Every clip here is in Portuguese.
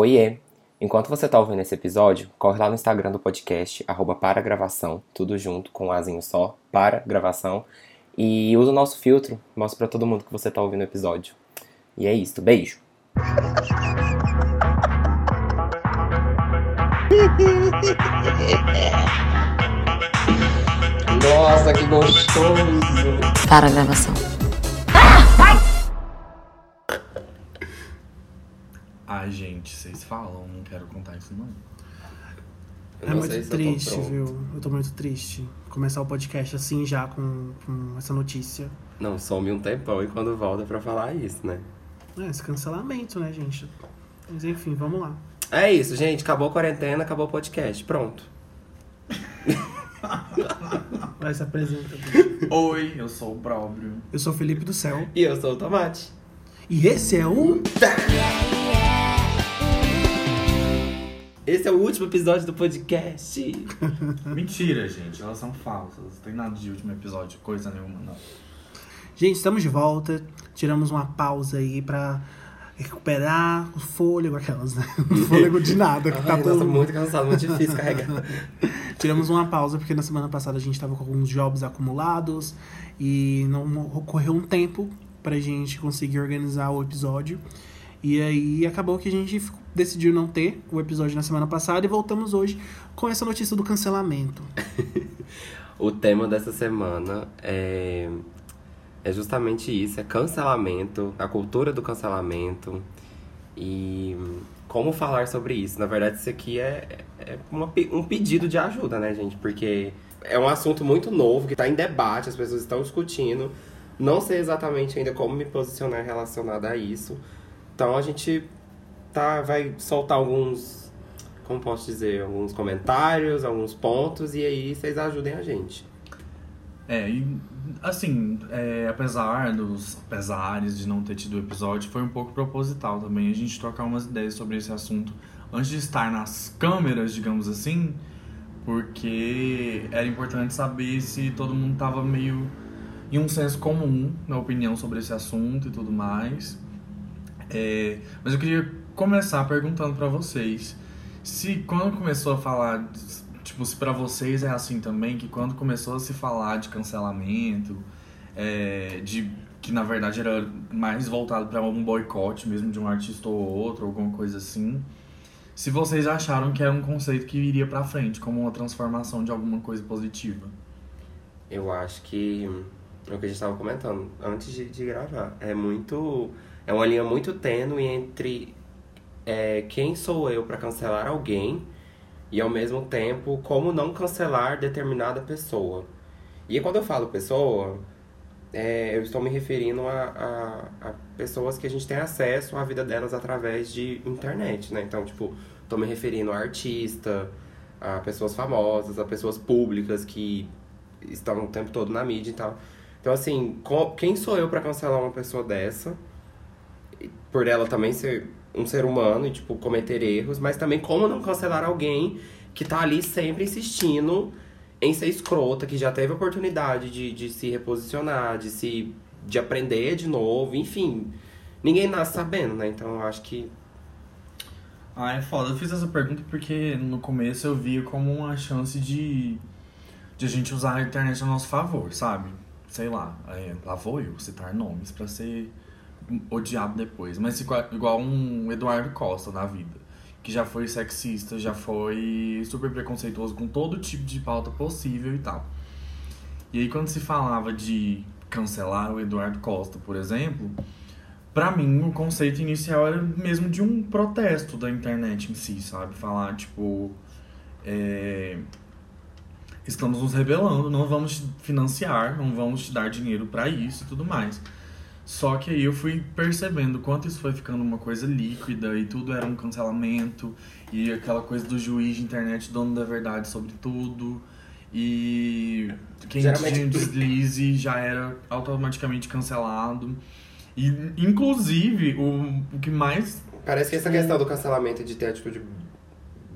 Oiê! Enquanto você tá ouvindo esse episódio, corre lá no Instagram do podcast, arroba para gravação, tudo junto, com um azinho só, para gravação, e usa o nosso filtro, mostra pra todo mundo que você tá ouvindo o episódio. E é isso, beijo! Nossa, que gostoso! Para a gravação. Ai, gente, vocês falam, não quero contar isso não. Eu É não muito eu triste, pronto. viu? Eu tô muito triste. Começar o podcast assim já com, com essa notícia. Não, some um tempão e quando volta pra falar isso, né? É, esse cancelamento, né, gente? Mas enfim, vamos lá. É isso, gente. Acabou a quarentena, acabou o podcast. Pronto. Vai se apresenta. Oi, eu sou o próprio. Eu sou o Felipe do Céu. E eu sou o Tomate. E esse é o. Esse é o último episódio do podcast. Mentira, gente, elas são falsas. Não tem nada de último episódio, coisa nenhuma, não. Gente, estamos de volta. Tiramos uma pausa aí pra recuperar o fôlego, aquelas, né? O fôlego de nada, que tá Ai, todo nossa, muito cansado, muito difícil carregar. Tiramos uma pausa porque na semana passada a gente tava com alguns jobs acumulados e não ocorreu um tempo pra gente conseguir organizar o episódio. E aí acabou que a gente decidiu não ter o episódio na semana passada e voltamos hoje com essa notícia do cancelamento. O tema dessa semana é, é justamente isso, é cancelamento, a cultura do cancelamento e como falar sobre isso. Na verdade, isso aqui é, é uma um pedido de ajuda, né, gente? Porque é um assunto muito novo, que está em debate, as pessoas estão discutindo. Não sei exatamente ainda como me posicionar relacionado a isso. Então a gente tá, vai soltar alguns, como posso dizer, alguns comentários, alguns pontos, e aí vocês ajudem a gente. É, e assim, é, apesar dos pesares de não ter tido o episódio, foi um pouco proposital também a gente trocar umas ideias sobre esse assunto antes de estar nas câmeras, digamos assim, porque era importante saber se todo mundo tava meio em um senso comum na opinião sobre esse assunto e tudo mais. É, mas eu queria começar perguntando pra vocês se quando começou a falar, tipo, se pra vocês é assim também, que quando começou a se falar de cancelamento, é, de que na verdade era mais voltado pra um boicote mesmo de um artista ou outro, alguma coisa assim. Se vocês acharam que era um conceito que iria pra frente, como uma transformação de alguma coisa positiva. Eu acho que é o que a gente estava comentando antes de, de gravar. É muito. É uma linha muito tênue entre é, quem sou eu para cancelar alguém e ao mesmo tempo como não cancelar determinada pessoa. E quando eu falo pessoa, é, eu estou me referindo a, a, a pessoas que a gente tem acesso à vida delas através de internet, né? Então, tipo, estou me referindo a artista, a pessoas famosas, a pessoas públicas que estão o tempo todo na mídia e tal. Então, assim, quem sou eu para cancelar uma pessoa dessa? Por ela também ser um ser humano e, tipo, cometer erros, mas também como não cancelar alguém que tá ali sempre insistindo em ser escrota, que já teve oportunidade de, de se reposicionar, de se. de aprender de novo, enfim. Ninguém nasce sabendo, né? Então eu acho que. Ah, é foda. Eu fiz essa pergunta porque no começo eu via como uma chance de, de a gente usar a internet a nosso favor, sabe? Sei lá, é, lá vou eu citar nomes pra ser odiado depois. Mas igual, um Eduardo Costa da vida, que já foi sexista, já foi super preconceituoso com todo tipo de pauta possível e tal. E aí quando se falava de cancelar o Eduardo Costa, por exemplo, Pra mim, o conceito inicial era mesmo de um protesto da internet em si, sabe? Falar, tipo. é, Estamos nos rebelando, não vamos te financiar, não vamos te dar dinheiro pra isso e tudo mais. Só que aí eu fui percebendo quanto isso foi ficando uma coisa líquida e tudo era um cancelamento e aquela coisa do juiz de internet, dono da verdade sobre tudo. E quem Geralmente- tinha um deslize já era automaticamente cancelado. E, inclusive, o, o que mais. Parece que essa questão do cancelamento de ter atitude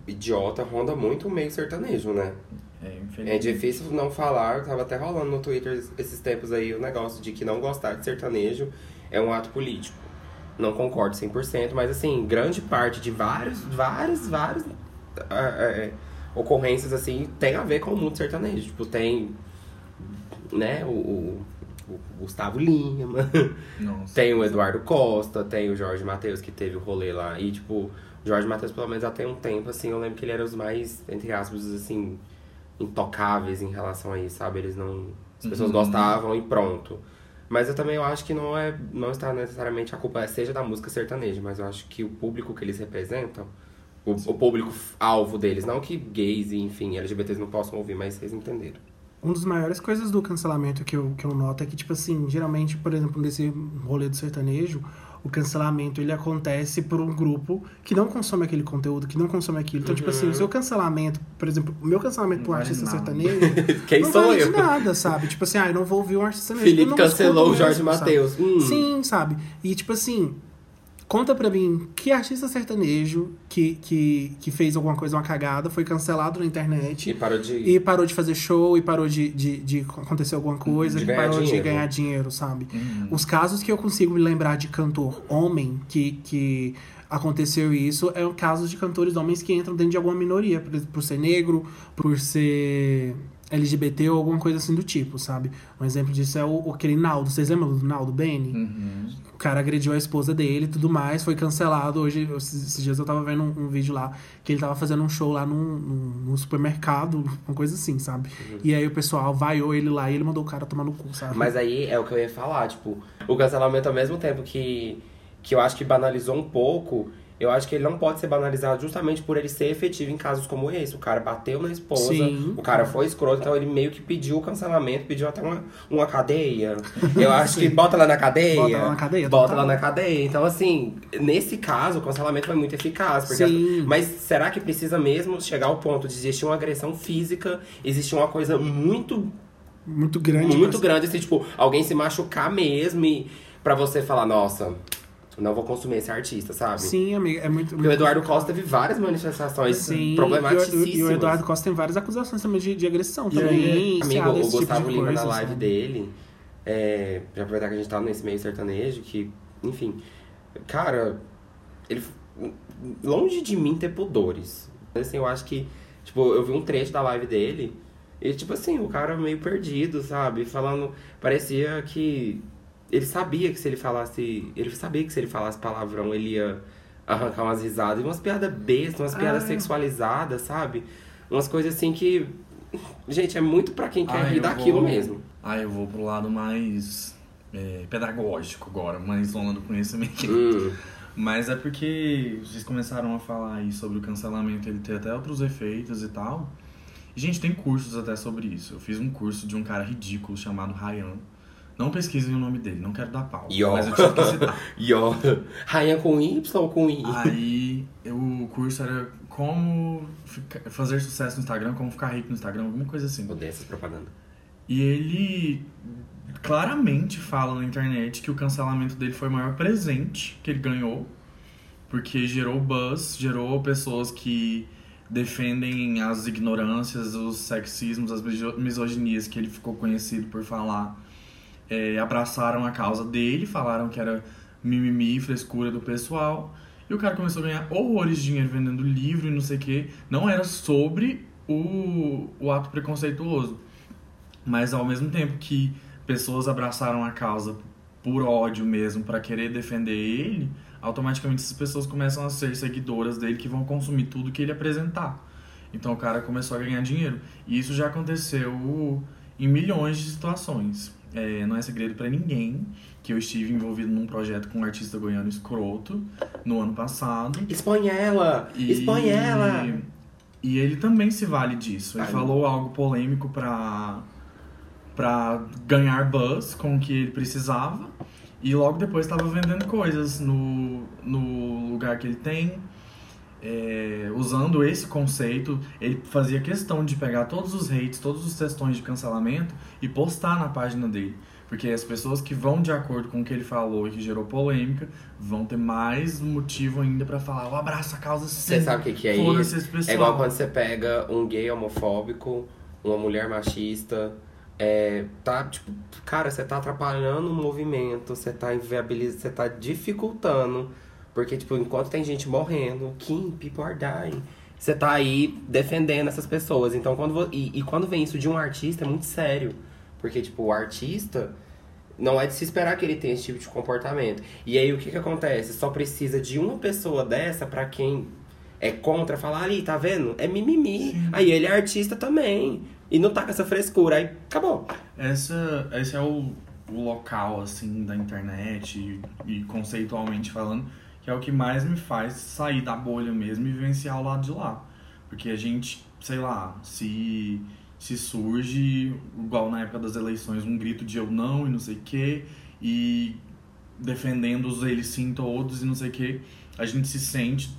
idiota ronda muito o meio sertanejo, né? É, É difícil não falar, tava até rolando no Twitter esses tempos aí o negócio de que não gostar de sertanejo é um ato político. não concordo 100%, mas assim, grande parte de vários, vários, vários é, é, ocorrências assim tem a ver com o mundo sertanejo. Tipo, tem né, o, o, o Gustavo Lima, Nossa. tem o Eduardo Costa, tem o Jorge Matheus que teve o rolê lá. E tipo, o Jorge Matheus pelo menos tem um tempo, assim, eu lembro que ele era os mais, entre aspas, assim, intocáveis em relação a isso, sabe? Eles não. As pessoas Uhum. gostavam e pronto. Mas eu também eu acho que não é. Não está necessariamente a culpa seja da música sertaneja, mas eu acho que o público que eles representam, o, o público alvo deles, não que gays e enfim, LGBTs não possam ouvir, mas vocês entenderam. Um dos maiores coisas do cancelamento que eu, que eu noto é que, tipo assim, geralmente, por exemplo, nesse rolê do sertanejo, o cancelamento ele acontece por um grupo que não consome aquele conteúdo, que não consome aquilo. Então, tipo assim, o seu cancelamento, por exemplo, o meu cancelamento Não por um artista nada. sertanejo. Quem não sou vale eu? de nada, sabe? Tipo assim, ah, eu não vou ouvir um artista sertanejo. Felipe não cancelou o Jorge? Matheus. Hum. Sim, sabe? E tipo assim, conta pra mim que artista sertanejo que, que, que fez alguma coisa, uma cagada, foi cancelado na E internet parou de. e parou de fazer show e parou de, de, de acontecer alguma coisa, De parou dinheiro. de ganhar dinheiro, sabe? Uhum. Os casos que eu consigo me lembrar de cantor homem que, que aconteceu isso é o caso de cantores homens que entram dentro de alguma minoria, por, por ser negro, por ser LGBT ou alguma coisa assim do tipo, sabe? Um exemplo disso é o, aquele Naldo. Vocês lembram do Naldo Bene? Uhum. O cara agrediu a esposa dele e tudo mais, foi cancelado. Hoje, esses dias eu tava vendo um, um vídeo lá que ele tava fazendo um show lá num, num, num supermercado, uma coisa assim, sabe? E aí o pessoal vaiou ele lá e ele mandou o cara tomar no cu, sabe? Mas aí é o que eu ia falar, tipo, o cancelamento ao mesmo tempo que, que eu acho que banalizou um pouco, eu acho que ele não pode ser banalizado justamente por ele ser efetivo em casos como esse. O cara bateu na esposa, Sim. o cara foi escroto, então ele meio que pediu o cancelamento, pediu até uma, uma cadeia. Eu acho que bota lá na cadeia. Bota lá na cadeia, Bota total. lá na cadeia. Então, assim, nesse caso, o cancelamento foi muito eficaz. Porque Sim. Mas será que precisa mesmo chegar ao ponto de existir uma agressão física, existir uma coisa muito Muito grande. muito mas- grande, assim, tipo, alguém se machucar mesmo e pra você falar, nossa, não vou consumir esse artista, sabe? Sim, amiga, é muito. Porque o Eduardo Costa teve várias manifestações Sim, problematicíssimas. E o, e o Eduardo Costa tem várias acusações também de, de agressão E também. aí, Amigo, o tipo Gustavo de Lima coisa, na live sabe? dele, é, pra aproveitar que a gente tá nesse meio sertanejo, que, enfim, cara, ele. Longe de mim ter pudores. Assim, eu acho que, tipo, eu vi um trecho da live dele e, tipo assim, o cara meio perdido, sabe? Falando. Parecia que. Ele sabia que se ele falasse. Ele sabia que se ele falasse palavrão, ele ia arrancar umas risadas. E umas piadas bestas, umas piadas Ah. sexualizadas, sabe? Umas coisas assim que. Gente, é muito pra quem quer Ah, rir daquilo vou- mesmo. Ah, eu vou pro lado mais é, pedagógico agora, mais zona do conhecimento. Hum. Mas é porque vocês começaram a falar aí sobre o cancelamento, ele ter até outros efeitos e tal. E, gente, tem cursos até sobre isso. Eu fiz um curso de um cara ridículo chamado Ryan. Não pesquisem o nome dele, não quero dar pau. Yo. Mas eu tive que citar. Ó, Rainha com Y ou com I? Aí o curso era como fica- fazer sucesso no Instagram, como ficar rico no Instagram, alguma coisa assim. Odeio essas propagandas. E ele claramente fala na internet que o cancelamento dele foi o maior presente que ele ganhou, porque gerou buzz, gerou pessoas que defendem as ignorâncias, os sexismos, as miso- misoginias que ele ficou conhecido por falar, é, abraçaram a causa dele, falaram que era mimimi, frescura do pessoal. E o cara começou a ganhar horrores de dinheiro vendendo livro e não sei o que. Não era sobre o, o ato preconceituoso. Mas ao mesmo tempo que pessoas abraçaram a causa por ódio mesmo, pra querer defender ele, automaticamente essas pessoas começam a ser seguidoras dele que vão consumir tudo que ele apresentar. Então o cara começou a ganhar dinheiro. E isso já aconteceu em milhões de situações. É, não é segredo pra ninguém que eu estive envolvido num projeto com um artista goiano escroto no ano passado. Expõe ela! Expõe ela! E ele também se vale disso. Ele Ai. falou algo polêmico pra, pra ganhar buzz com o que ele precisava. E logo depois estava vendendo coisas no, no lugar que ele tem. É, usando esse conceito, ele fazia questão de pegar todos os hates, todos os textões de cancelamento e postar na página dele. Porque as pessoas que vão de acordo com o que ele falou e que gerou polêmica vão ter mais motivo ainda pra falar: eu abraço a causa sim. Você sabe o que, que é isso? É igual quando você pega um gay homofóbico, uma mulher machista, é, tá, tipo, cara, você tá atrapalhando o movimento, você tá inviabilizando, você tá dificultando. Porque, tipo, enquanto tem gente morrendo, Kim, people are dying. Você tá aí defendendo essas pessoas. Então, quando vo- e, e quando vem isso de um artista, é muito sério. Porque, tipo, o artista não é de se esperar que ele tenha esse tipo de comportamento. E aí, o que que acontece? Só precisa de uma pessoa dessa pra quem é contra falar ali, tá vendo? É mimimi. Aí ele é artista também. E não tá com essa frescura. Aí acabou. Essa, esse é o, o local, assim, da internet e, e conceitualmente falando, que é o que mais me faz sair da bolha mesmo e vivenciar o lado de lá. Porque a gente, sei lá, se, se surge, igual na época das eleições, um grito de eu não e não sei o quê, e defendendo os eles sim todos e não sei o quê, a gente se sente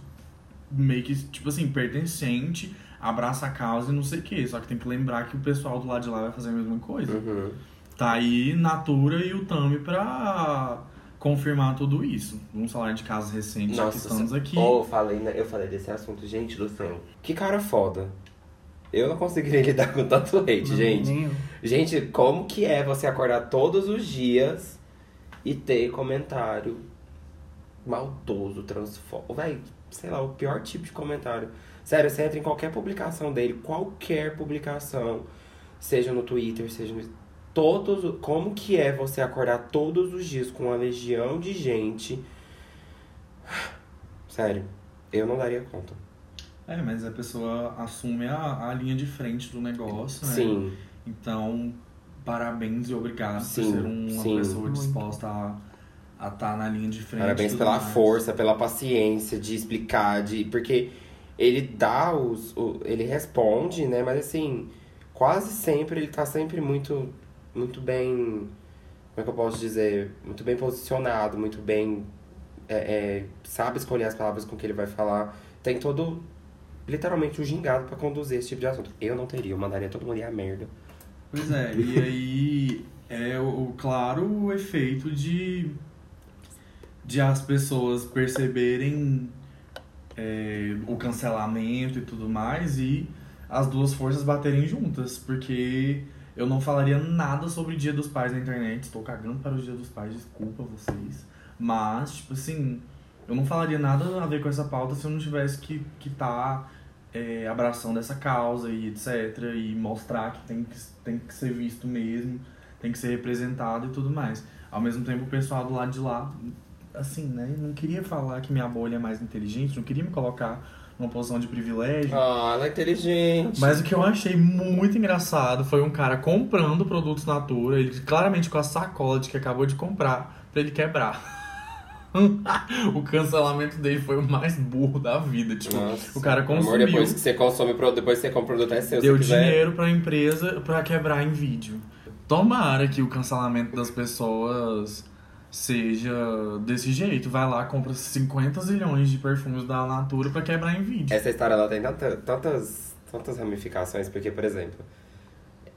meio que, tipo assim, pertencente, abraça a causa e não sei o quê. Só que tem que lembrar que o pessoal do lado de lá vai fazer a mesma coisa. Uhum. Tá aí Natura e o Tami pra confirmar tudo isso. Vamos falar de casos recentes, já que estamos aqui. Oh, eu falei, né, eu falei desse assunto, gente do céu. Que cara foda. Eu não conseguiria lidar com tanto hate, Não, gente. Gente, como que é você acordar todos os dias e ter comentário maldoso, transfóbico? Véi, sei lá, o pior tipo de comentário. Sério, você entra em qualquer publicação dele, qualquer publicação, seja no Twitter, seja no. Todos. Como que é você acordar todos os dias com uma legião de gente? Sério, eu não daria conta. É, mas a pessoa assume a, a linha de frente do negócio, né? Sim, Então, parabéns e obrigado Sim, por ser uma sim. pessoa disposta a a estar na linha de frente. Parabéns pela mais. força, pela paciência de explicar, de porque ele dá os, o, ele responde, né? Mas assim, quase sempre ele tá sempre muito, muito bem, como é que eu posso dizer, muito bem posicionado, muito bem, é, é, sabe escolher as palavras com que ele vai falar. Tem todo, literalmente, o gingado pra conduzir esse tipo de assunto. Eu não teria, eu mandaria todo mundo ir a merda. Pois é, e aí é o, o claro o efeito de, de as pessoas perceberem é, o cancelamento e tudo mais e as duas forças baterem juntas, porque eu não falaria nada sobre o Dia dos Pais na internet, estou cagando para o Dia dos Pais, desculpa vocês, mas, tipo assim, eu não falaria nada a ver com essa pauta se eu não tivesse que estar que tá, é, abraçando essa causa e etc. E mostrar que tem, que tem que ser visto mesmo, tem que ser representado e tudo mais. Ao mesmo tempo, o pessoal do lado de lá, assim, né? Não queria falar que minha bolha é mais inteligente, não queria me colocar numa posição de privilégio. Ah, ela é inteligente. Mas o que eu achei muito engraçado foi um cara comprando produtos Natura, ele claramente com a sacola de que acabou de comprar, pra ele quebrar. o cancelamento dele foi o mais burro da vida. Tipo, Nossa, o cara amor, consumiu, depois que você consome, pro- depois você compra o produto, é seu. deu se dinheiro pra empresa pra quebrar em vídeo. Tomara que o cancelamento das pessoas seja desse jeito. Vai lá, compra 50 zilhões de perfumes da Natura pra quebrar em vídeo. Essa história ela tem tanta- tantas, tantas ramificações, porque, por exemplo,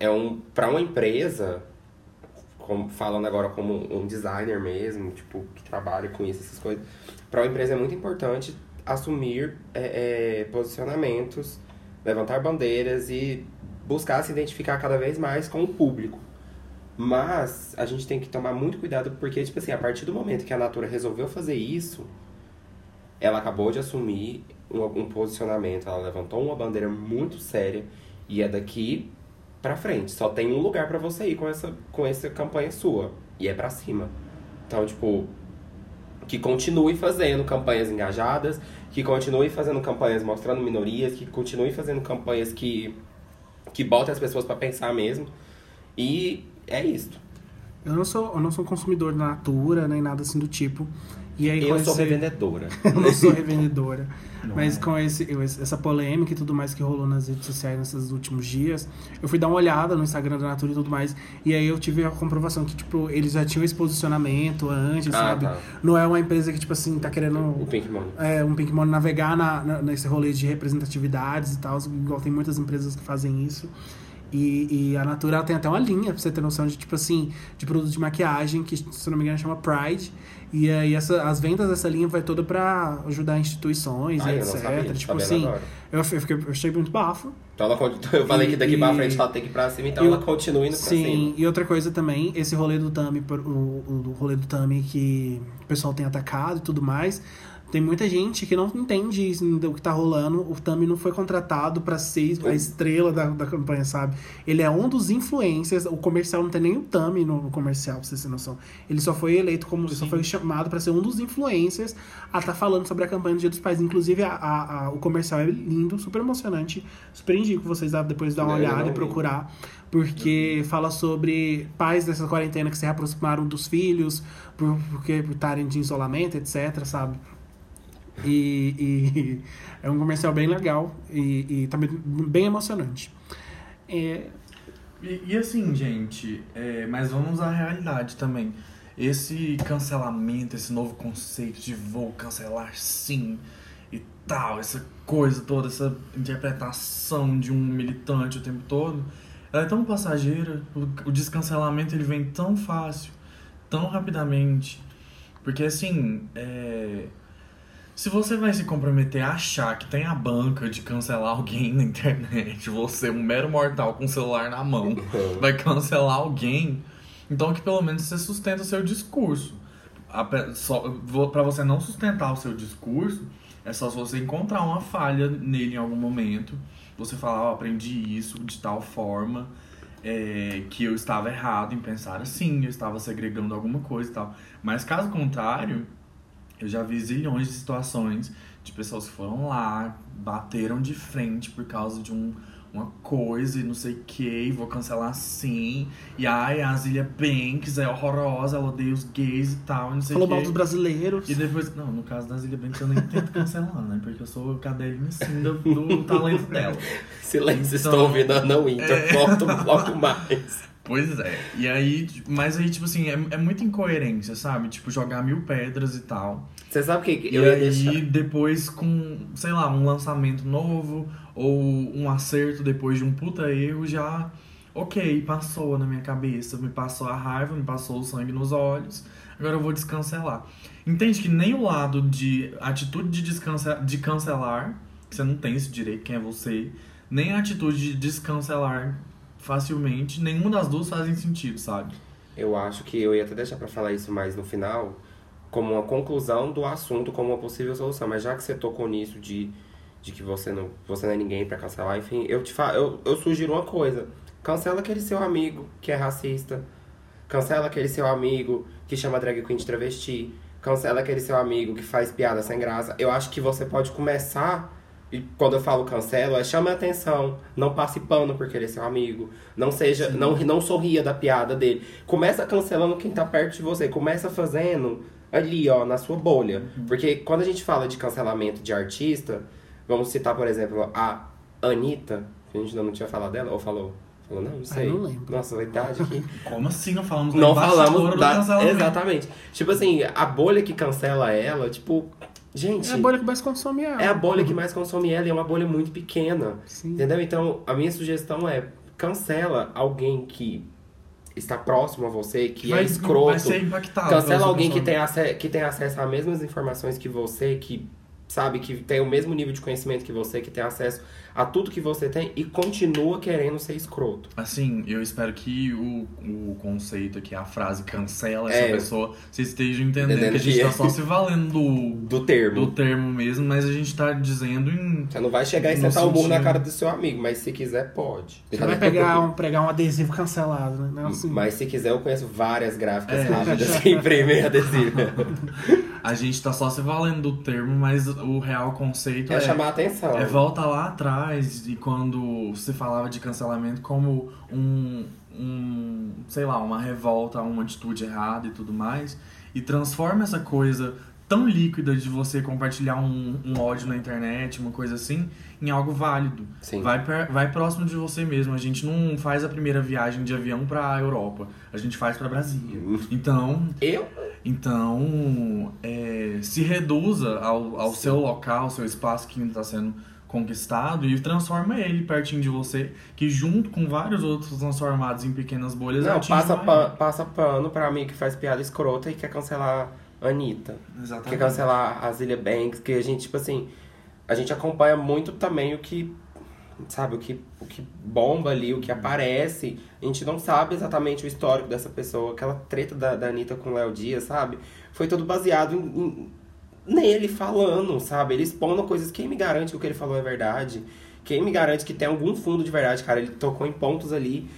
é um para uma empresa, como- falando agora como um designer mesmo, tipo, que trabalha com isso, essas coisas, para uma empresa é muito importante assumir é, é, posicionamentos, levantar bandeiras e buscar se identificar cada vez mais com o público. Mas a gente tem que tomar muito cuidado porque, tipo assim, a partir do momento que a Natura resolveu fazer isso, ela acabou de assumir um, um posicionamento, ela levantou uma bandeira muito séria e é daqui pra frente. Só tem um lugar pra você ir com essa, com essa campanha sua e é pra cima. Então, tipo, que continue fazendo campanhas engajadas, que continue fazendo campanhas mostrando minorias, que continue fazendo campanhas que, que botem as pessoas pra pensar mesmo. E é isso. Eu não sou, eu não sou consumidor da Natura, nem nada assim do tipo. E aí, Eu sou esse- revendedora. eu não sou revendedora. Não Mas é. com esse, essa polêmica e tudo mais que rolou nas redes sociais nesses últimos dias, eu fui dar uma olhada no Instagram da Natura e tudo mais. E aí eu tive a comprovação que, tipo, eles já tinham esse posicionamento antes, Ah, sabe? tá. Não é uma empresa que, tipo assim, tá querendo O Pink Money. é, um Pink Money navegar na, na- nesse rolê de representatividades e tal, igual tem muitas empresas que fazem isso. E, e a Natura tem até uma linha, pra você ter noção de, tipo assim, de produto de maquiagem, que, se não me engano, chama Pride. E aí essa, as vendas dessa linha vai toda pra ajudar instituições, e eu não etc. sabia, tipo assim, eu, eu, fiquei, eu achei muito bafo. Então ela, eu falei que daqui E- pra frente ela tem que ir pra cima, então e ela continua indo pra Sim, cima. e outra coisa também, esse rolê do Tami, o, o, o rolê do Tami que o pessoal tem atacado e tudo mais. Tem muita gente que não entende isso, do que tá rolando. O Tami não foi contratado pra ser a estrela da, da campanha, sabe? Ele é um dos influencers. O comercial não tem nem o Tami no, comercial, pra vocês terem noção. Ele só foi eleito como. Só foi chamado pra ser um dos influencers a estar falando sobre a campanha do Dia dos Pais. Inclusive, a, a- a- o comercial é lindo, super emocionante. Super indico vocês a depois dar uma ainda olhada não e procurar porque fala sobre pais dessa quarentena que se reaproximaram dos filhos por, porque estarem de isolamento, etc, sabe? E, e é um comercial bem legal e, e também bem emocionante. É, E, e assim, gente, é, mas vamos à realidade também. Esse cancelamento, esse novo conceito de vou cancelar sim e tal, essa coisa toda, essa interpretação de um militante o tempo todo, ela é tão passageira, o, o descancelamento ele vem tão fácil, tão rapidamente, porque assim, é, se você vai se comprometer a achar que tem a banca de cancelar alguém na internet, você, um mero mortal com o celular na mão, vai cancelar alguém, então que pelo menos você sustenta o seu discurso. Pra você não sustentar o seu discurso, é só se você encontrar uma falha nele em algum momento, você falar, ó, aprendi isso de tal forma, é, que eu estava errado em pensar assim, eu estava segregando alguma coisa e tal. Mas caso contrário, eu já vi zilhões de situações de pessoas que foram lá, bateram de frente por causa de um, uma coisa e não sei o que, e vou cancelar sim. E ai, a Zilia Banks é horrorosa, ela odeia os gays e tal, não sei o falou que. mal dos brasileiros. E depois, não, no caso da Zilia Banks eu nem tento cancelar, né? Porque eu sou cadelinha sim do, do talento dela. Silêncio, Então- estou ouvindo a Não Inter, É. volto logo mais. Pois é. E aí, mas aí, tipo assim, é, é muita incoerência, sabe? Tipo, jogar mil pedras e tal. Você sabe o que E eu ia aí, deixar? depois com, sei lá, um lançamento novo ou um acerto depois de um puta erro, já, ok, passou na minha cabeça, me passou a raiva, me passou o sangue nos olhos, agora eu vou descancelar. Entende que nem o lado de atitude de, descansa, de cancelar, que você não tem esse direito, quem é você, nem a atitude de descancelar facilmente, nenhuma das duas fazem sentido, sabe? Eu acho que eu ia até deixar pra falar isso mais no final, como uma conclusão do assunto, como uma possível solução. Mas já que você tocou nisso de, de que você não, você não é ninguém pra cancelar, enfim, eu te fa eu, eu sugiro uma coisa. Cancela aquele seu amigo que é racista. Cancela aquele seu amigo que chama drag queen de travesti. Cancela aquele seu amigo que faz piada sem graça. Eu acho que você pode começar. E quando eu falo cancelo, é chame a atenção. Não passe pano porque ele é seu amigo. Não seja. Não, não sorria da piada dele. Começa cancelando quem tá perto de você. Começa fazendo ali, ó, na sua bolha. Porque quando a gente fala de cancelamento de artista, vamos citar, por exemplo, a Anitta, que a gente ainda não tinha falado dela, ou falou? Falou, não, não sei. não lembro. Nossa, a idade aqui. Como assim não falamos da Não falamos da. cancelamento? Exatamente. Tipo assim, a bolha que cancela ela, tipo. Gente. É a bolha que mais consome ela. é a bolha que mais consome ela e é uma bolha muito pequena. Sim. Entendeu? Então, a minha sugestão é cancela alguém que está próximo a você, que vai, é escroto. Vai ser impactado. Cancela alguém que tem, que tem acesso às mesmas informações que você, que sabe, que tem o mesmo nível de conhecimento que você, que tem acesso a tudo que você tem e continua querendo ser escroto. Assim, eu espero que o, o conceito aqui, a frase cancela essa É. pessoa, vocês estejam entendendo Entendendo que a gente que- tá só se valendo do, Do termo. do termo mesmo, mas a gente tá dizendo em. Você não vai chegar e sentar o burro na cara do seu amigo, mas se quiser, pode. Você vai pegar um, pregar um adesivo cancelado, né? Não, assim, Mas se quiser, eu conheço várias gráficas É. rápidas que imprimem adesivo. A gente tá só se valendo do termo, mas o real conceito É é. chamar a atenção. É volta lá atrás e quando se falava de cancelamento como um, um, sei lá, uma revolta, uma atitude errada e tudo mais, e transforma essa coisa tão líquida de você compartilhar um, um ódio na internet, uma coisa assim, em algo válido. Sim. Vai, vai próximo de você mesmo. A gente não faz a primeira viagem de avião pra Europa, a gente faz pra Brasília. Então, Eu? então, é, se reduza ao, ao seu local, ao seu espaço que está sendo conquistado e transforma ele pertinho de você, que junto com vários outros transformados em pequenas bolhas Não, passa, pan, passa pano pra mim que faz piada escrota e quer cancelar Anitta. Quer Exatamente. cancelar a Zilia Banks, que a gente, tipo assim, a gente acompanha muito também o que, sabe, o que, o que bomba ali, o que aparece. A gente não sabe exatamente o histórico dessa pessoa. Aquela treta da, da Anitta com o Léo Dias, sabe? Foi tudo baseado em, em- nele falando, sabe? Ele expondo coisas. Quem me garante que o que ele falou é verdade? Quem me garante que tem algum fundo de verdade, cara? Ele tocou em pontos ali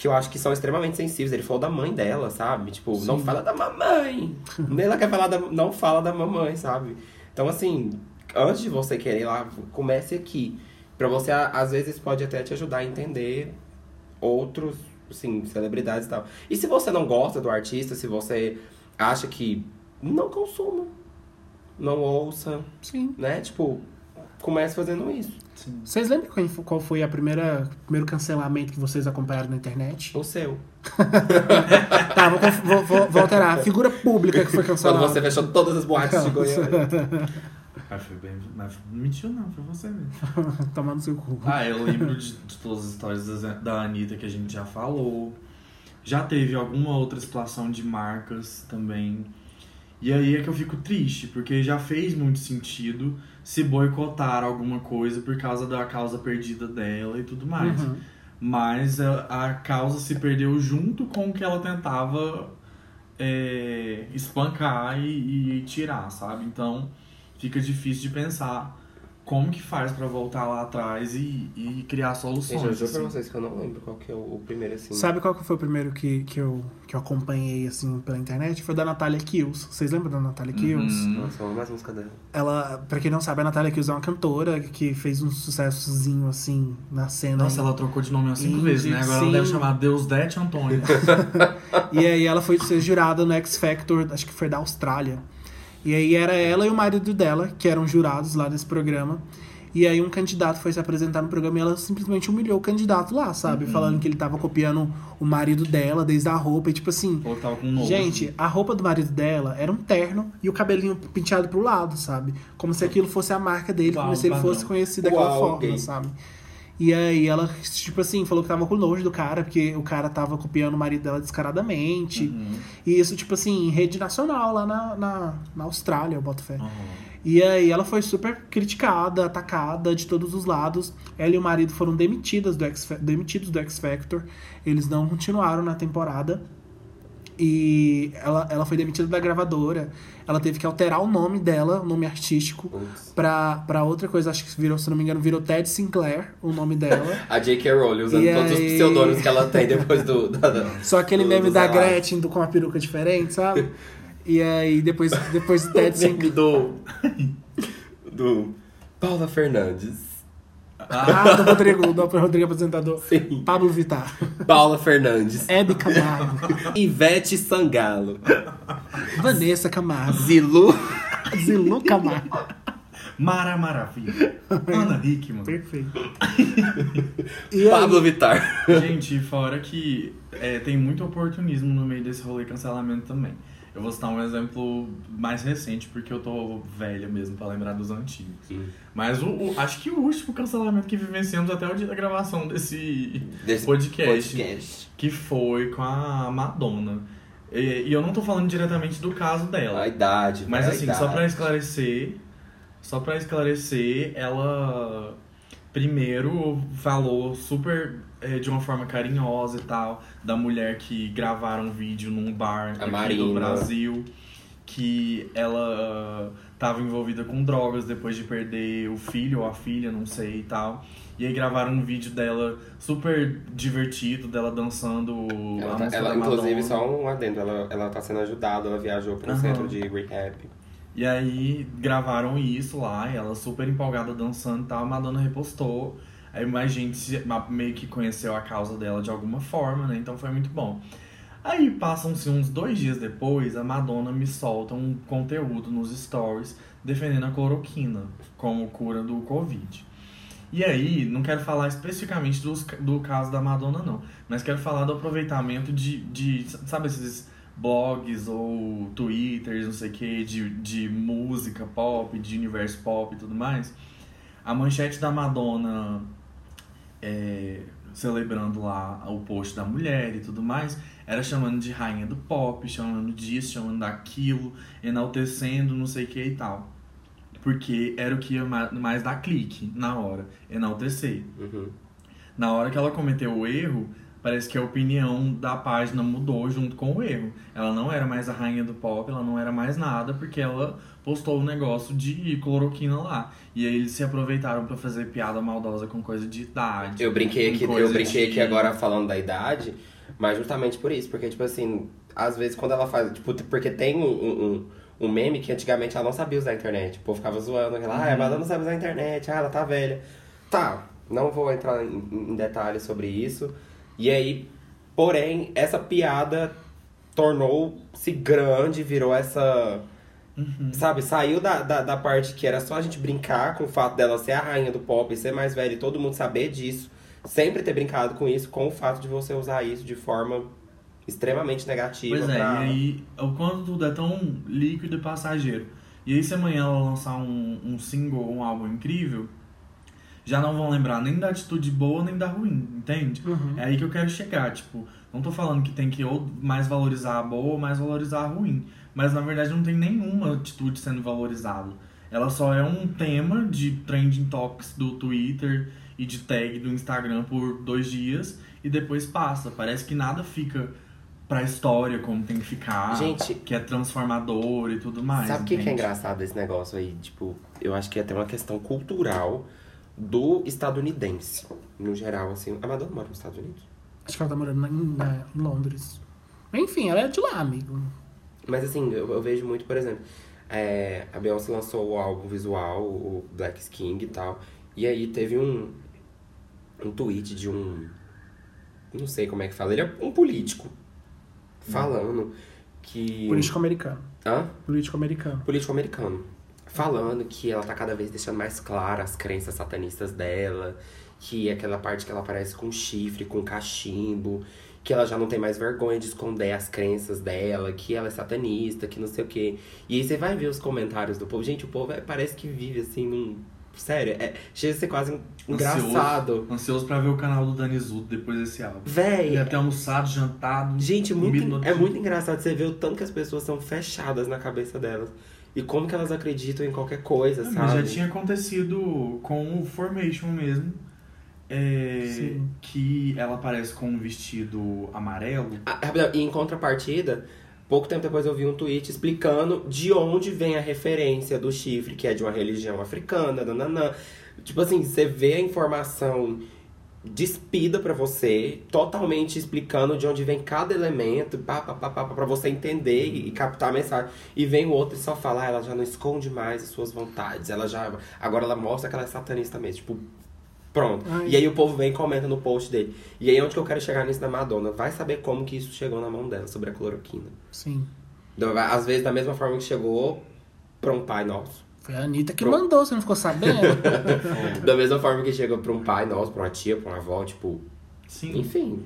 que eu acho que são extremamente sensíveis. Ele falou da mãe dela, sabe? Tipo, não fala da mamãe. Ela quer falar da. Não fala da mamãe, sabe? Então, assim, antes de você querer ir lá, comece aqui. Pra você, às vezes, pode até te ajudar a entender outros, assim, celebridades e tal. E se você não gosta do artista, se você acha que não consuma, não ouça, Sim. né? Tipo, comece fazendo isso. Sim. Vocês lembram qual foi- qual foi a primeira primeiro cancelamento que vocês acompanharam na internet? O seu. Tá, vou, vou, vou, vou alterar. A figura pública que foi Quando cancelada. você fechou todas as boates de Goiânia. Mas foi bem. Mas não mentiu, não, foi você mesmo. Tomando seu cu. Ah, eu lembro de, de todas as histórias da, da Anitta que a gente já falou. Já teve alguma outra situação de marcas também. E aí é que eu fico triste, porque já fez muito sentido se boicotar alguma coisa por causa da causa perdida dela e tudo mais. Uhum. Mas a, a causa se perdeu junto com o que ela tentava é, espancar e, e tirar, sabe? Então fica difícil de pensar como que faz pra voltar lá atrás e, e criar soluções. Eu juro pra assim. vocês que eu não lembro qual que é o, o primeiro, assim. Sabe qual que foi o primeiro que, que, eu, que eu acompanhei, assim, pela internet? Foi da Natália Kills. Vocês lembram da Natália Kills? Uhum. Nossa, eu amo mais música dela. Ela, pra quem não sabe, a Natália Kills é uma cantora que fez um sucessozinho, assim, na cena. Nossa, ela trocou de nome umas cinco vezes, né? Agora ela sim. deve chamar Deus Dete Antônio. E aí ela foi ser jurada no X Factor, acho que foi da Austrália. E aí era ela e o marido dela, que eram jurados lá nesse programa. E aí um candidato foi se apresentar no programa e ela simplesmente humilhou o candidato lá, sabe? Falando que ele tava copiando o marido dela desde a roupa e tipo assim. Que tava com novo. Gente, a roupa do marido dela era um terno e o cabelinho penteado pro lado, sabe? Como se aquilo fosse a marca dele, Uau, como se ele fosse conhecido daquela Uau, forma, gay. sabe? E aí ela, tipo assim, falou que tava com nojo do cara, porque o cara tava copiando o marido dela descaradamente. Uhum. E isso, tipo assim, em rede nacional lá na, na, na Austrália, eu boto fé. Uhum. E aí ela foi super criticada, atacada de todos os lados. Ela e o marido foram demitidas do X, demitidos do X Factor. Eles não continuaram na temporada. E ela, ela foi demitida da gravadora. Ela teve que alterar o nome dela, o nome artístico, pra, pra outra coisa. Acho que virou, se não me engano, virou Ted Sinclair, o nome dela. A J.K. Rowling usando E todos os aí- pseudônimos que ela tem depois do. da- da- Só aquele do- meme dos da relatos. Gretchen do, com uma peruca diferente, sabe? E aí depois, depois do Ted Sinclair. Do. do. Paula Fernandes. Ah, do Rodrigo, do Rodrigo apresentador. Sim. Pablo Vittar. Paula Fernandes. Hebe Camargo. Ivete Sangalo. Vanessa Camargo. Zilu. Zilu Camargo. Mara Maravilha. Ana Hickman. Perfeito. E aí, Pablo Vittar. Gente, fora que é, tem muito oportunismo no meio desse rolê cancelamento também. Eu vou citar um exemplo mais recente, porque eu tô velha mesmo pra lembrar dos antigos. Mas o, o- acho que o último cancelamento que vivenciamos até o dia da gravação desse, Desse podcast, podcast. que foi com a Madonna. E, e eu não tô falando diretamente do caso dela. A idade. Mas assim, idade. só pra esclarecer, só pra esclarecer, ela primeiro falou super eh, de uma forma carinhosa e tal, da mulher que gravaram um vídeo num bar A aqui Marina. do Brasil, que ela tava envolvida com drogas depois de perder o filho ou a filha, não sei e tal. E aí gravaram um vídeo dela super divertido, dela dançando Ela, a tá- ela, inclusive, só um adendo, ela, ela tá sendo ajudada, ela viajou pra um Aham. centro de rehab. E aí gravaram isso lá, ela super empolgada dançando e tal, a Madonna repostou. Aí mais gente meio que conheceu a causa dela de alguma forma, né? Então foi muito bom. Aí passam-se uns dois dias depois, a Madonna me solta um conteúdo nos stories defendendo a cloroquina como cura do Covid. E aí, não quero falar especificamente dos, do caso da Madonna, não. Mas quero falar do aproveitamento de, de sabe, esses blogs ou twitters, não sei o que, de, de música pop, de universo pop e tudo mais. A manchete da Madonna é, celebrando lá o post da mulher e tudo mais, era chamando de rainha do pop, chamando disso, chamando daquilo, enaltecendo não sei o que e tal. Porque era o que ia ma- mais dar clique na hora, enaltecer. Uhum. Na hora que ela cometeu o erro, parece que a opinião da página mudou junto com o erro. Ela não era mais a rainha do pop, ela não era mais nada, porque ela postou um negócio de cloroquina lá. E aí eles se aproveitaram pra fazer piada maldosa com coisa de idade. Eu brinquei aqui, eu brinquei de- aqui agora falando da idade, mas justamente por isso, porque, tipo assim, às vezes quando ela faz. Tipo, porque tem um, um, um- meme que antigamente ela não sabia usar a internet. O povo ficava zoando, ela, ah, mas ela não sabe usar a internet, ah, ela tá velha. Tá, não vou entrar em, em detalhes sobre isso. E aí, porém, essa piada tornou-se grande, virou essa. Uhum. Sabe, saiu da, da, da parte que era só a gente brincar com o fato dela ser a rainha do pop, ser mais velha e todo mundo saber disso. Sempre ter brincado com isso, com o fato de você usar isso de forma extremamente negativa. Pois é, pra- e aí, o quanto tudo é tão líquido e passageiro. E aí, se amanhã ela lançar um, um single, um álbum incrível, já não vão lembrar nem da atitude boa nem da ruim, entende? Uhum. É aí que eu quero chegar, tipo, não tô falando que tem que ou mais valorizar a boa ou mais valorizar a ruim. Mas na verdade não tem nenhuma atitude sendo valorizada. Ela só é um tema de trending topics do Twitter e de tag do Instagram por dois dias e depois passa. Parece que nada fica pra história como tem que ficar. Gente- que é transformador e tudo mais. Sabe o que, que é engraçado desse negócio aí? Tipo, eu acho que é até uma questão cultural do estadunidense, no geral, assim. A Madonna mora nos Estados Unidos? Acho que ela tá morando na- na- em Londres. Enfim, ela é de lá, amigo. Mas assim, eu, eu vejo muito, por exemplo, é, a Beyoncé lançou o álbum visual, o Black King e tal. E aí teve um, um tweet de um. Não sei como é que fala. Ele é um político. Falando que. Político americano. Hã? Político americano. político americano. Falando que ela tá cada vez deixando mais claras as crenças satanistas dela, que é aquela parte que ela aparece com chifre, com cachimbo, que ela já não tem mais vergonha de esconder as crenças dela, que ela é satanista, que não sei o quê. E aí você vai ver os comentários do povo. Gente, o povo é- parece que vive assim num. Sério, é, chega a ser quase engraçado. Ansioso, ansioso pra ver o canal do Danizudo depois desse álbum. Véi, Ele até almoçado, jantado. Gente, comido muito, é muito engraçado você ver o tanto que as pessoas são fechadas na cabeça delas. E como que elas acreditam em qualquer coisa, É, sabe? Mas já tinha acontecido com o Formation mesmo. é, que ela aparece com um vestido amarelo. Ah, E em contrapartida, pouco tempo depois eu vi um tweet explicando de onde vem a referência do chifre, que é de uma religião africana, nananã. Tipo assim, você vê a informação despida pra você, totalmente explicando de onde vem cada elemento, pra você entender e, e captar a mensagem. E vem o outro e só fala, ah, ela já não esconde mais as suas vontades, ela já. Agora ela mostra que ela é satanista mesmo. Tipo, pronto. Ai. E aí o povo vem e comenta no post dele. E aí onde que eu quero chegar nisso da Madonna? Vai saber como que isso chegou na mão dela, sobre a cloroquina. Sim. Então, Às vezes da mesma forma que chegou pra um pai nosso. Foi a Anitta que Pronto. mandou, você não ficou sabendo? Da mesma forma que chegou pra um pai nosso, pra uma tia, pra uma avó, tipo. Sim. Enfim.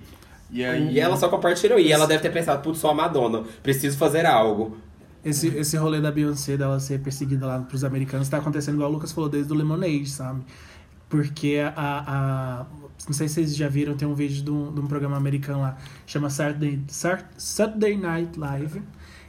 E aí. E ela só compartilhou. E ela deve ter pensado, putz, sou a Madonna, preciso fazer algo. Esse, esse rolê da Beyoncé, dela ser perseguida lá pros americanos, tá acontecendo igual o Lucas falou desde o Lemonade, sabe? Porque a, a. Não sei se vocês já viram, tem um vídeo de um, de um programa americano lá, chama Saturday, Sat- Saturday Night Live.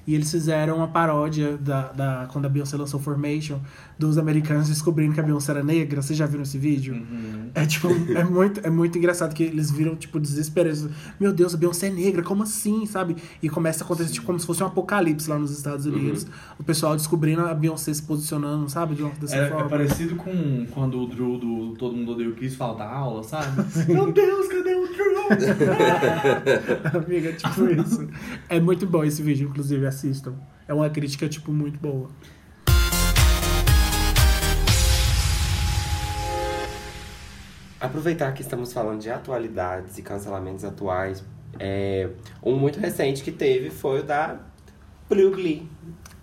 E eles fizeram uma paródia da, da, quando a Beyoncé lançou Formation, dos americanos descobrindo que a Beyoncé era negra. Vocês já viram esse vídeo? Uhum. É tipo, é muito, é muito engraçado que eles viram, tipo, desesperados. Meu Deus, a Beyoncé é negra, como assim, sabe? E começa a acontecer tipo, como se fosse um apocalipse lá nos Estados Unidos. O pessoal descobrindo a Beyoncé se posicionando, sabe? De uma, dessa É, é forma. parecido com quando o Drew do Todo Mundo Odeia o Chris falta aula, sabe? Meu Deus, cadê o Drew? Amiga, é tipo isso. É muito bom esse vídeo, inclusive, assistam. É uma crítica, tipo, muito boa. Aproveitar que estamos falando de atualidades e cancelamentos atuais. É, um muito recente que teve foi o da Blue Glee.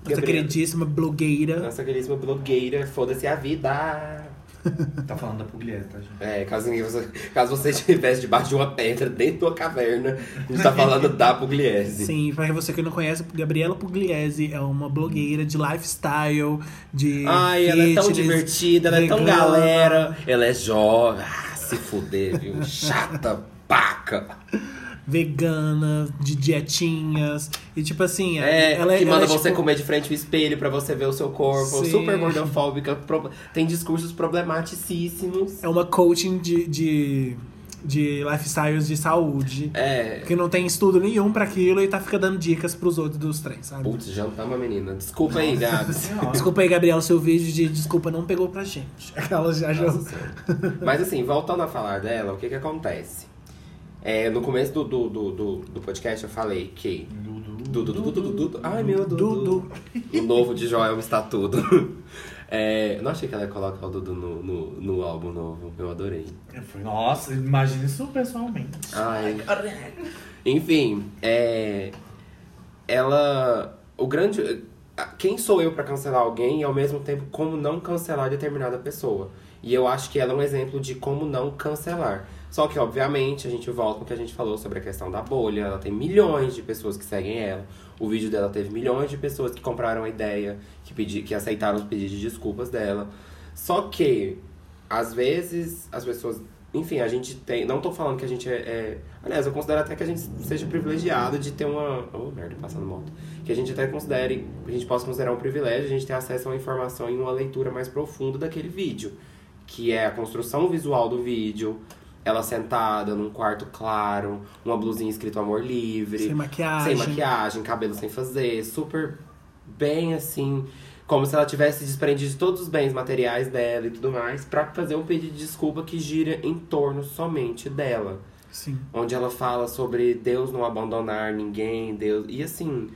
Nossa queridíssima blogueira. Nossa queridíssima blogueira, foda-se a vida. Tá falando da Pugliese, tá, gente? É, caso, ninguém- você- caso você estivesse debaixo de uma pedra, dentro de uma caverna, a gente tá falando da Pugliese. Sim, pra você que não conhece, Gabriela Pugliese é uma blogueira de lifestyle, de Ai, ela é tão fitness, divertida, ela é tão galera. Ela é jovem. Ah, se fuder, viu? Chata, paca. Vegana, de dietinhas. E tipo assim, É, ela, que ela manda é, você tipo, comer de frente ao espelho pra você ver o seu corpo. Sim. Super gordofóbica. pro- Tem discursos problematicíssimos. É uma coaching de, de, de lifestyles de saúde. É. Que não tem estudo nenhum pra aquilo e tá fica dando dicas pros outros dos trens, sabe? Putz, jantamos a menina. Desculpa aí, Gabs. Desculpa aí, Gabriela, seu vídeo de desculpa não pegou pra gente. Aquela já já. Nossa. Mas assim, voltando a falar dela, o que que acontece? É, no começo do, do, do, do, do podcast eu falei que. Dudu, Dudu, Dudu, Dudu. Ai, meu Dudu. Dudu. O novo de Joel está tudo. É, eu não achei que ela ia colocar o Dudu no, no, no álbum novo. Eu adorei. Eu falei, nossa, imagina isso pessoalmente. Ai. Enfim, é. Ela. O grande. Quem sou eu pra cancelar alguém e ao mesmo tempo como não cancelar determinada pessoa? E eu acho que ela é um exemplo de como não cancelar. Só que, obviamente, a gente volta com o que a gente falou sobre a questão da bolha. Ela tem milhões de pessoas que seguem ela. O vídeo dela teve milhões de pessoas que compraram a ideia, que, pedi, que aceitaram os pedidos de desculpas dela. Só que, às vezes, as pessoas. Enfim, a gente tem. Não tô falando que a gente é. é- aliás, eu considero até que a gente seja privilegiado de ter uma. Oh, merda, passando moto. Que a gente até considere. A gente possa considerar um privilégio a gente ter acesso a uma informação e uma leitura mais profunda daquele vídeo. Que é a construção visual do vídeo. Ela sentada num quarto claro, uma blusinha escrito amor livre. Sem maquiagem. Sem maquiagem, cabelo sem fazer, super bem assim, como se ela tivesse desprendido de todos os bens materiais dela e tudo mais, pra fazer um pedido de desculpa que gira em torno somente dela. Sim. Onde ela fala sobre Deus não abandonar ninguém, Deus. E assim.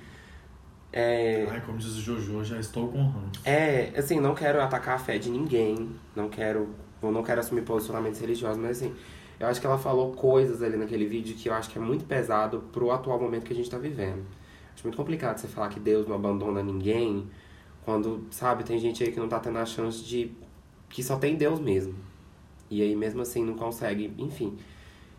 É, Ai, como diz o Jojo, já estou com ranço. é, assim, não quero atacar a fé de ninguém, não quero, eu não quero assumir posicionamentos religiosos, mas assim, eu acho que ela falou coisas ali naquele vídeo que eu acho que é muito pesado pro atual momento que a gente tá vivendo. Acho muito complicado você falar que Deus não abandona ninguém, quando, sabe, tem gente aí que não tá tendo a chance de que só tem Deus mesmo. E aí mesmo assim não consegue, enfim.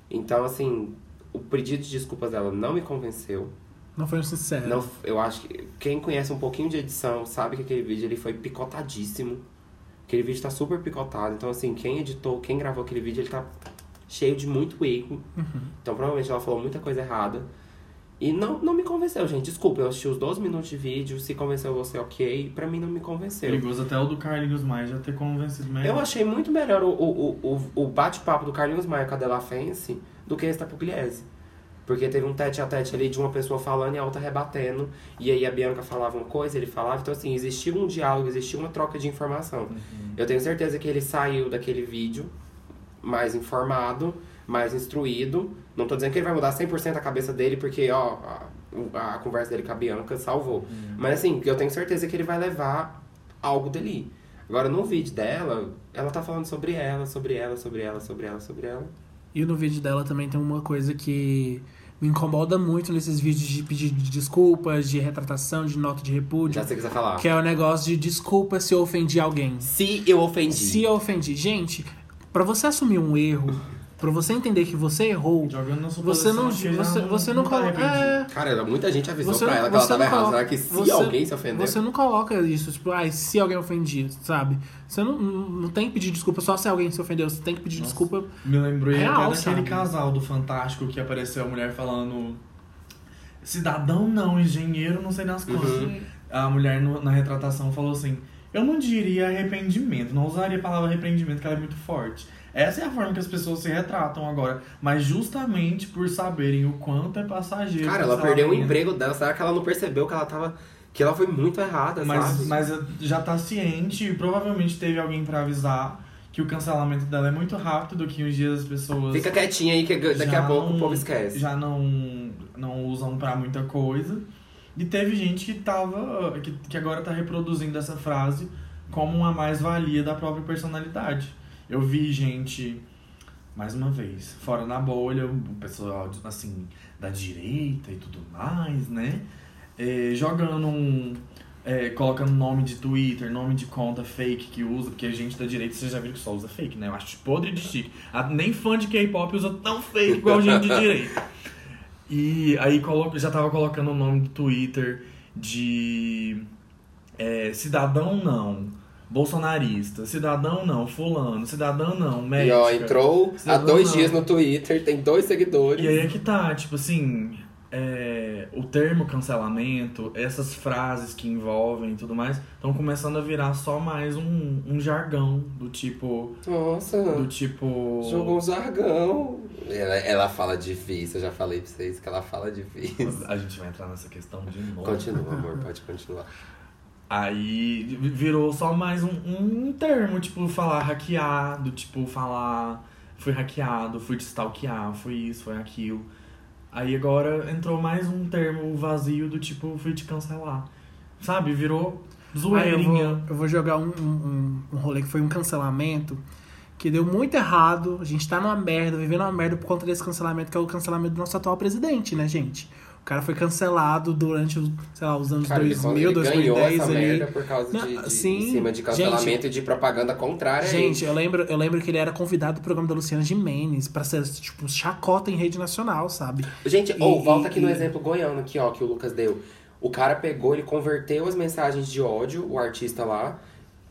Então, assim, o pedido de desculpas dela não me convenceu. Não foi um sincero. Não, eu acho que quem conhece um pouquinho de edição sabe que aquele vídeo ele foi picotadíssimo. Aquele vídeo tá super picotado. Então, assim, quem editou, quem gravou aquele vídeo, ele tá cheio de muito erro. Então, provavelmente ela falou muita coisa errada. E não, não me convenceu, gente. Desculpa, eu assisti os 12 minutos de vídeo. Se convenceu você, ok. Pra mim, não me convenceu. Perigoso até o do Carlinhos Maia já ter convencido melhor. Eu achei muito melhor o, o, o, o bate-papo do Carlinhos Maia com a Della Fence do que esse da Pugliese. Porque teve um tete a tete ali de uma pessoa falando e a outra rebatendo. E aí a Bianca falava uma coisa, ele falava. Então, assim, existia um diálogo, existia uma troca de informação. Eu tenho certeza que ele saiu daquele vídeo mais informado, mais instruído. Não tô dizendo que ele vai mudar 100% a cabeça dele, porque, ó, a, a conversa dele com a Bianca salvou. Mas, assim, eu tenho certeza que ele vai levar algo dali. Agora, no vídeo dela, ela tá falando sobre ela, sobre ela, sobre ela, sobre ela, sobre ela. E no vídeo dela também tem uma coisa que me incomoda muito nesses vídeos de pedir de desculpas, de retratação, de nota de repúdio. Já sei o que você falar. Que é o negócio de desculpa se eu ofendi alguém. Se eu ofendi. Se eu ofendi. Gente, pra você assumir um erro, pra você entender que você errou, você não. Você, você não tá coloca. É, Cara, muita gente avisou Você pra não- ela que ela tava errada. Será que se você- alguém se ofendeu? Você não coloca isso, tipo, ai, se alguém ofendido, sabe? Você não, não tem que pedir desculpa só se alguém se ofendeu. Você tem que pedir Nossa. desculpa. Me lembrou Real, até daquele sabe? casal do Fantástico que apareceu a mulher falando. Cidadão não, engenheiro não sei das quantas. Uhum. A mulher no- na retratação falou assim: Eu não diria arrependimento, não usaria a palavra arrependimento, que ela é muito forte. Essa é a forma que as pessoas se retratam agora. Mas justamente por saberem o quanto é passageiro. Cara, ela perdeu o emprego dela. Será que ela não percebeu que ela tava. Que ela foi muito errada, Mas, sabe? mas já tá ciente e provavelmente teve alguém pra avisar que o cancelamento dela é muito rápido, que uns dias as pessoas. Fica quietinha aí que daqui a pouco não- o povo esquece. Já não, não usam pra muita coisa. E teve gente que tava. Que, que agora tá reproduzindo essa frase como uma mais-valia da própria personalidade. Eu vi gente, mais uma vez, fora na bolha, o pessoal assim, da direita e tudo mais, né? Eh, jogando um. é, colocando nome de Twitter, nome de conta fake que usa, porque a gente da direita, você já viu que só usa fake, né? Eu acho podre de chique. Nem fã de K-pop usa tão fake igual gente de direita. E aí já tava colocando o nome do Twitter de é, cidadão não, bolsonarista, cidadão não, fulano, cidadão não, E médica. ó, entrou há dois não. dias no Twitter, tem dois seguidores. E aí é que tá, tipo assim, é, o termo cancelamento, essas frases que envolvem e tudo mais, estão começando a virar só mais um, um jargão do tipo. Nossa, Do tipo. jogou um jargão. Ela, ela fala difícil, eu já falei pra vocês que ela fala difícil. A gente vai entrar nessa questão de novo. Continua, amor, pode continuar. Aí virou só mais um, um termo, tipo, falar hackeado, tipo, falar fui hackeado, fui stalkear, foi isso, foi aquilo. Aí agora entrou mais um termo vazio do tipo, fui te cancelar. Sabe? Virou eu, zoeirinha. vou, eu vou jogar um, um, um rolê que foi um cancelamento que deu muito errado. A gente tá numa merda, vivendo uma merda por conta desse cancelamento, que é o cancelamento do nosso atual presidente, né, gente? O cara foi cancelado durante, os, sei lá, os anos Cara, ele, 2000, ele ganhou 2010 essa ali. merda por causa Não, de, de sim, em cima de cancelamento e de propaganda contrária. Gente, ele. eu lembro, eu lembro que ele era convidado do programa da Luciana Gimenez pra ser, tipo, chacota em rede nacional, sabe? Gente, ou volta e- aqui no e- exemplo goiano aqui, ó, que o Lucas deu. O cara pegou, ele converteu as mensagens de ódio, o artista lá,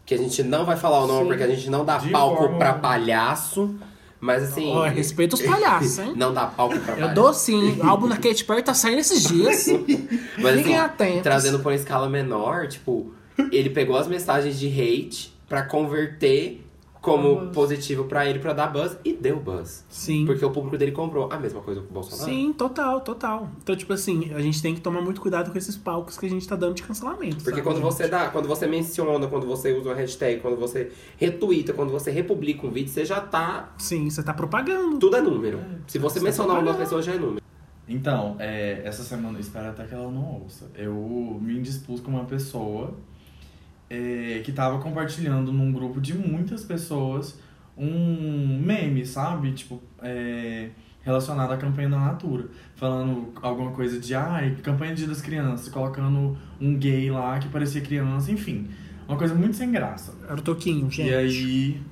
que a gente não vai falar o nome Sim. porque a gente não dá palco forma pra palhaço, mas assim, Ó, respeita os palhaços, hein? não dá palco pra Eu palhaço. dou sim. O álbum da Katy Perry tá saindo esses dias. Mas assim, Fiquem atentos. trazendo pra uma escala menor, tipo, ele pegou as mensagens de hate pra converter como Buzz. positivo pra ele pra dar buzz e deu buzz. Sim. Porque o público dele comprou a mesma coisa que o Bolsonaro. Sim, total, total. Então, tipo assim, a gente tem que tomar muito cuidado com esses palcos que a gente tá dando de cancelamento. Porque sabe, quando gente? você dá, quando você menciona, quando você usa uma hashtag, quando você retuita, quando você republica um vídeo, você já tá. Sim, você tá propagando. Tudo é número. Se você Você mencionar tá uma pessoa, já é número. Então, é, essa semana, espero até que ela não ouça. Eu me indispus com uma pessoa é, que tava compartilhando num grupo de muitas pessoas um meme, sabe? Tipo, é, relacionado à campanha da Natura. Falando alguma coisa de, ai, campanha de Dia das Crianças, colocando um gay lá que parecia criança, enfim. Uma coisa muito sem graça. Era o Toquinho, gente. E aí.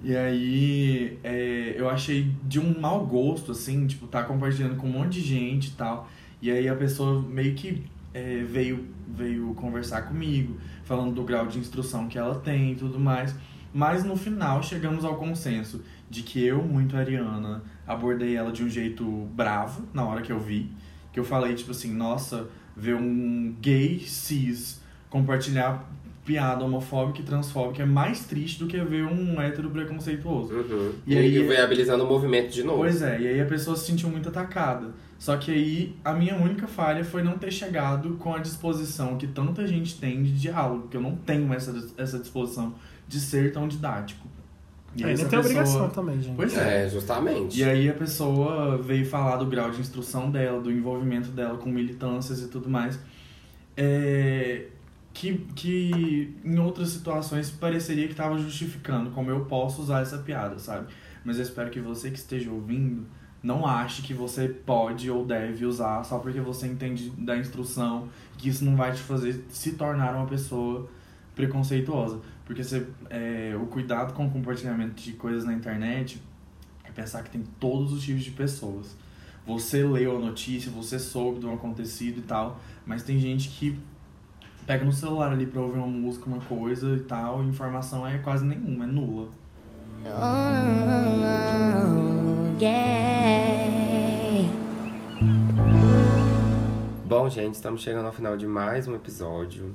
E aí, é, eu achei de um mau gosto, assim, tipo, tá compartilhando com um monte de gente e tal. E aí a pessoa meio que é, veio, veio conversar comigo, falando do grau de instrução que ela tem e tudo mais. Mas no final chegamos ao consenso de que eu, muito ariana, abordei ela de um jeito bravo na hora que eu vi. Que eu falei, tipo assim, nossa, ver um gay cis compartilhar piada homofóbica e transfóbica é mais triste do que ver um hétero preconceituoso. Uhum. E E, aí- aí, viabilizando o movimento de novo. Pois é, e aí a pessoa se sentiu muito atacada. Só que aí a minha única falha foi não ter chegado com a disposição que tanta gente tem de diálogo, que eu não tenho essa, essa disposição de ser tão didático. E aí Ainda essa tem pessoa- obrigação também, gente. Pois é. É, justamente. E aí a pessoa veio falar do grau de instrução dela, do envolvimento dela com militâncias e tudo mais. É, que, que em outras situações pareceria que estava justificando como eu posso usar essa piada, sabe? Mas eu espero que você que esteja ouvindo não ache que você pode ou deve usar só porque você entende da instrução, que isso não vai te fazer se tornar uma pessoa preconceituosa. Porque você, é, o cuidado com o compartilhamento de coisas na internet é pensar que tem todos os tipos de pessoas. Você leu a notícia, você soube do acontecido e tal, mas tem gente que pega no celular ali pra ouvir uma música, uma coisa e tal, e informação é quase nenhuma, é nula. Oh, yeah. Bom, gente, estamos chegando ao final de mais um episódio.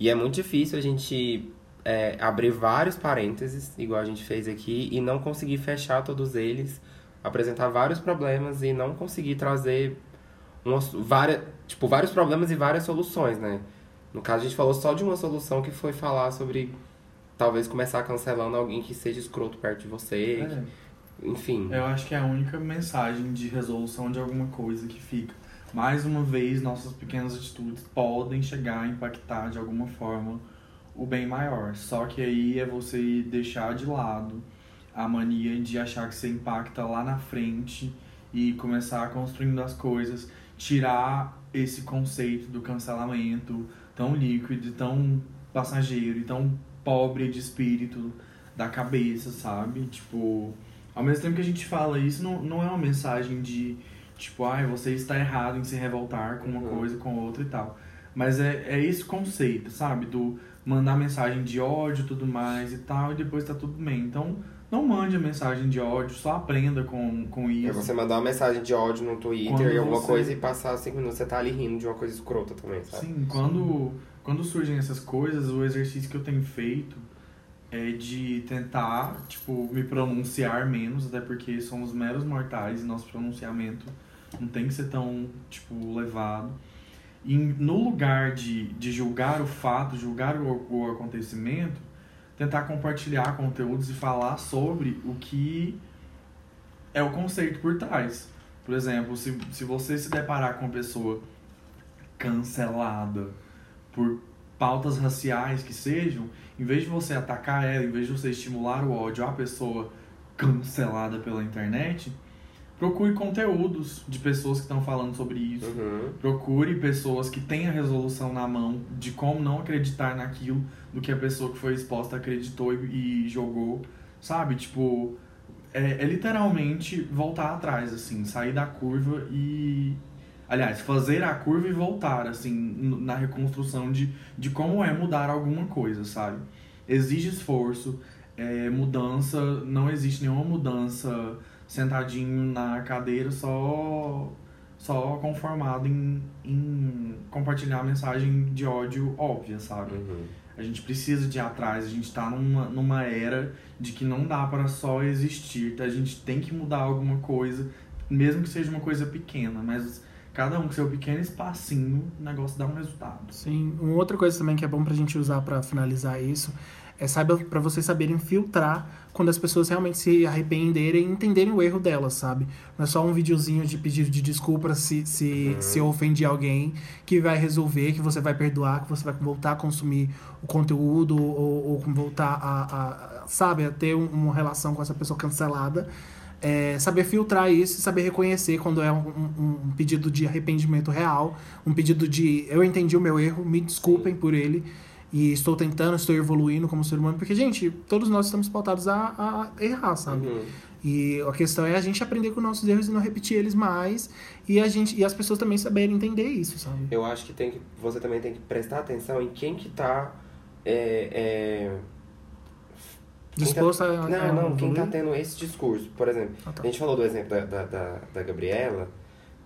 E é muito difícil a gente é, abrir vários parênteses, igual a gente fez aqui, e não conseguir fechar todos eles, apresentar vários problemas e não conseguir trazer umas, várias, tipo, vários problemas e várias soluções, né? No caso, a gente falou só de uma solução que foi falar sobre talvez começar cancelando alguém que seja escroto perto de você. Enfim. Eu acho que é a única mensagem de resolução de alguma coisa que fica. Mais uma vez, nossas pequenas atitudes podem chegar a impactar de alguma forma o bem maior. Só que aí é você deixar de lado a mania de achar que você impacta lá na frente e começar construindo as coisas, tirar esse conceito do cancelamento, tão líquido, tão passageiro, e tão pobre de espírito, da cabeça, sabe? Tipo, ao mesmo tempo que a gente fala isso, não, não é uma mensagem de, tipo, ai, você está errado em se revoltar com uma Uhum. coisa, com outra e tal. Mas é, é esse conceito, sabe? Do mandar mensagem de ódio e tudo mais e tal, e depois tá tudo bem. Então, não mande a mensagem de ódio, só aprenda com, com É isso. você mandar uma mensagem de ódio no Twitter Quando e alguma você- coisa e passar cinco minutos, você tá ali rindo de uma coisa escrota também, sabe? Sim, quando, quando surgem essas coisas, o exercício que eu tenho feito é de tentar, tipo, me pronunciar menos, até porque somos meros mortais e nosso pronunciamento não tem que ser tão, tipo, levado. E no lugar de, de julgar o fato, julgar o, o acontecimento, tentar compartilhar conteúdos e falar sobre o que é o conceito por trás. Por exemplo, se, se você se deparar com uma pessoa cancelada por pautas raciais que sejam, em vez de você atacar ela, em vez de você estimular o ódio à pessoa cancelada pela internet, procure conteúdos de pessoas que estão falando sobre isso. Uhum. Procure pessoas que têm a resolução na mão de como não acreditar naquilo do que a pessoa que foi exposta acreditou e, e jogou, sabe? Tipo, é, é literalmente voltar atrás, assim, sair da curva e. Aliás, fazer a curva e voltar, assim, na reconstrução de, de como é mudar alguma coisa, sabe? Exige esforço, é, mudança, não existe nenhuma mudança sentadinho na cadeira só só conformado em, em compartilhar mensagem de ódio óbvia, sabe? Uhum. A gente precisa de ir atrás, a gente tá numa, numa era de que não dá para só existir, a gente tem que mudar alguma coisa, mesmo que seja uma coisa pequena, mas cada um com seu pequeno espacinho, o negócio dá um resultado. Sim, uma outra coisa também que é bom pra gente usar pra finalizar isso é saiba para vocês saberem filtrar quando as pessoas realmente se arrependerem e entenderem o erro delas, sabe? Não é só um videozinho de pedido de desculpa se se, se ofendi alguém que vai resolver, que você vai perdoar, que você vai voltar a consumir o conteúdo ou, ou voltar a, a, sabe, a ter um- uma relação com essa pessoa cancelada. É, saber filtrar isso e saber reconhecer quando é um, um- um pedido de arrependimento real, um pedido de eu entendi o meu erro, me desculpem por ele e estou tentando, estou evoluindo como ser humano, porque, gente, todos nós estamos pautados a, a errar, sabe? Uhum. E a questão é a gente aprender com nossos erros e não repetir eles mais e, a gente, e as pessoas também saberem entender isso, sabe? Eu acho que, tem que você também tem que prestar atenção em quem que tá. É, é, quem Disposto tá- a. Não, não, quem tá tendo esse discurso. Por exemplo, Ah, tá. a gente falou do exemplo da, da, da, da Gabriela.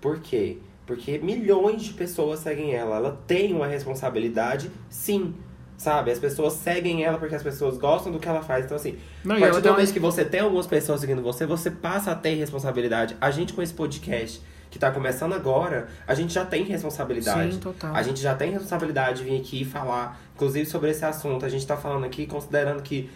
Por quê? Porque milhões de pessoas seguem ela. Ela tem uma responsabilidade, sim. Sabe? As pessoas seguem ela porque as pessoas gostam do que ela faz. Então, assim, Não, a partir do momento que você tem algumas pessoas seguindo você, você passa a ter responsabilidade. A gente com esse podcast que tá começando agora, a gente já tem responsabilidade. Sim, total. A gente já tem responsabilidade de vir aqui e falar, inclusive sobre esse assunto. A gente tá falando aqui considerando que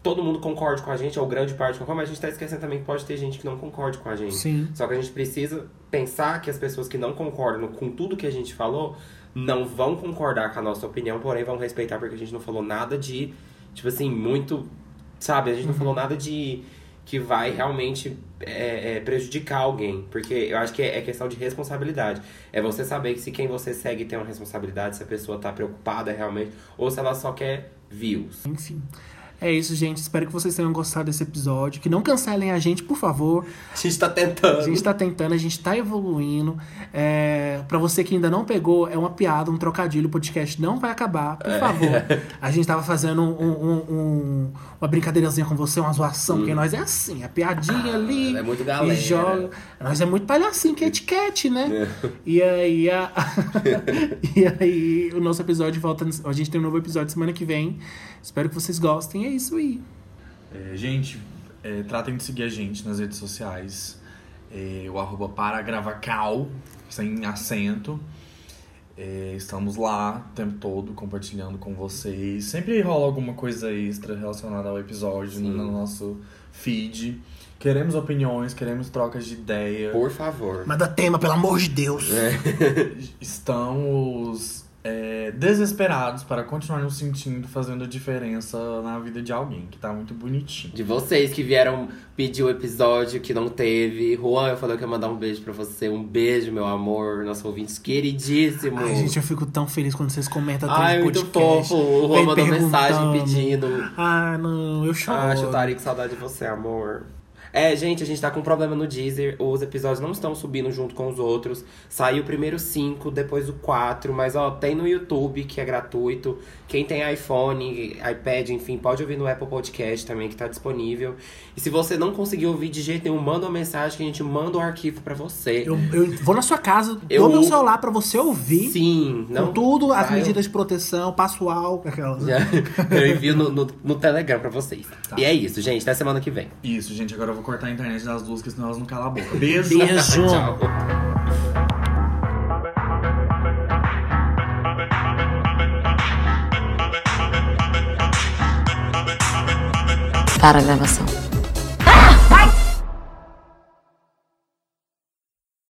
todo mundo concorde com a gente, ou grande parte concorda, mas a gente tá esquecendo também que pode ter gente que não concorde com a gente. Sim. Só que a gente precisa pensar que as pessoas que não concordam com tudo que a gente falou não vão concordar com a nossa opinião, porém vão respeitar porque a gente não falou nada de, tipo assim, muito. Sabe? A gente não falou nada de que vai realmente é, é, prejudicar alguém. Porque eu acho que é, é questão de responsabilidade. É você saber que se quem você segue tem uma responsabilidade, se a pessoa tá preocupada realmente, ou se ela só quer views. Enfim. É isso, gente. Espero que vocês tenham gostado desse episódio. Que não cancelem a gente, por favor. A gente tá tentando. A gente tá tentando, a gente tá evoluindo. É, para você que ainda não pegou, é uma piada, um trocadilho. O podcast não vai acabar, por favor. A gente tava fazendo um- um- um- uma brincadeirazinha com você, uma zoação, porque nós é assim, a piadinha ali. é muito galera. E joga. Nós é muito palhacinho, que é etiquete, né? E aí, a... e aí, o nosso episódio volta. A gente tem um novo episódio semana que vem. Espero que vocês gostem. É isso aí. É, gente, é, tratem de seguir a gente nas redes sociais. É, o arroba paragravacal, sem acento. É, estamos lá o tempo todo compartilhando com vocês. Sempre rola alguma coisa extra relacionada ao episódio Sim. no nosso feed. Queremos opiniões, queremos trocas de ideia. Por favor. Manda tema, pelo amor de Deus. É. Estamos é, desesperados para continuar nos sentindo, fazendo a diferença na vida de alguém, que tá muito bonitinho. De vocês que vieram pedir o episódio que não teve. Juan, eu falei que ia mandar um beijo pra você. Um beijo, meu amor. Nossos ouvintes queridíssimos. Ai, gente, eu fico tão feliz quando vocês comentam atrás Ai, muito podcast. fofo. O Juan mandou mensagem pedindo. Ah, não, eu choro. Ah, Chutari, que saudade de você, amor. É, gente, a gente tá com um problema no Deezer. Os episódios não estão subindo junto com os outros. Saiu primeiro o 5, depois o 4. Mas, ó, tem no YouTube, que é gratuito. Quem tem iPhone, iPad, enfim, pode ouvir no Apple Podcast também, que tá disponível. E se você não conseguir ouvir de jeito nenhum, manda uma mensagem que a gente manda o arquivo pra você. Eu, eu vou na sua casa, Eu- dou meu celular pra você ouvir. Sim, não. Com tudo, as vai- medidas de proteção, passo álcool, aquelas. Eu envio no, no, no Telegram pra vocês. E é isso, gente. Até semana que vem. Isso, gente, agora eu vou cortar a internet das duas, porque senão elas não calam a boca. Beijo! Beijo. Tchau. Para a gravação.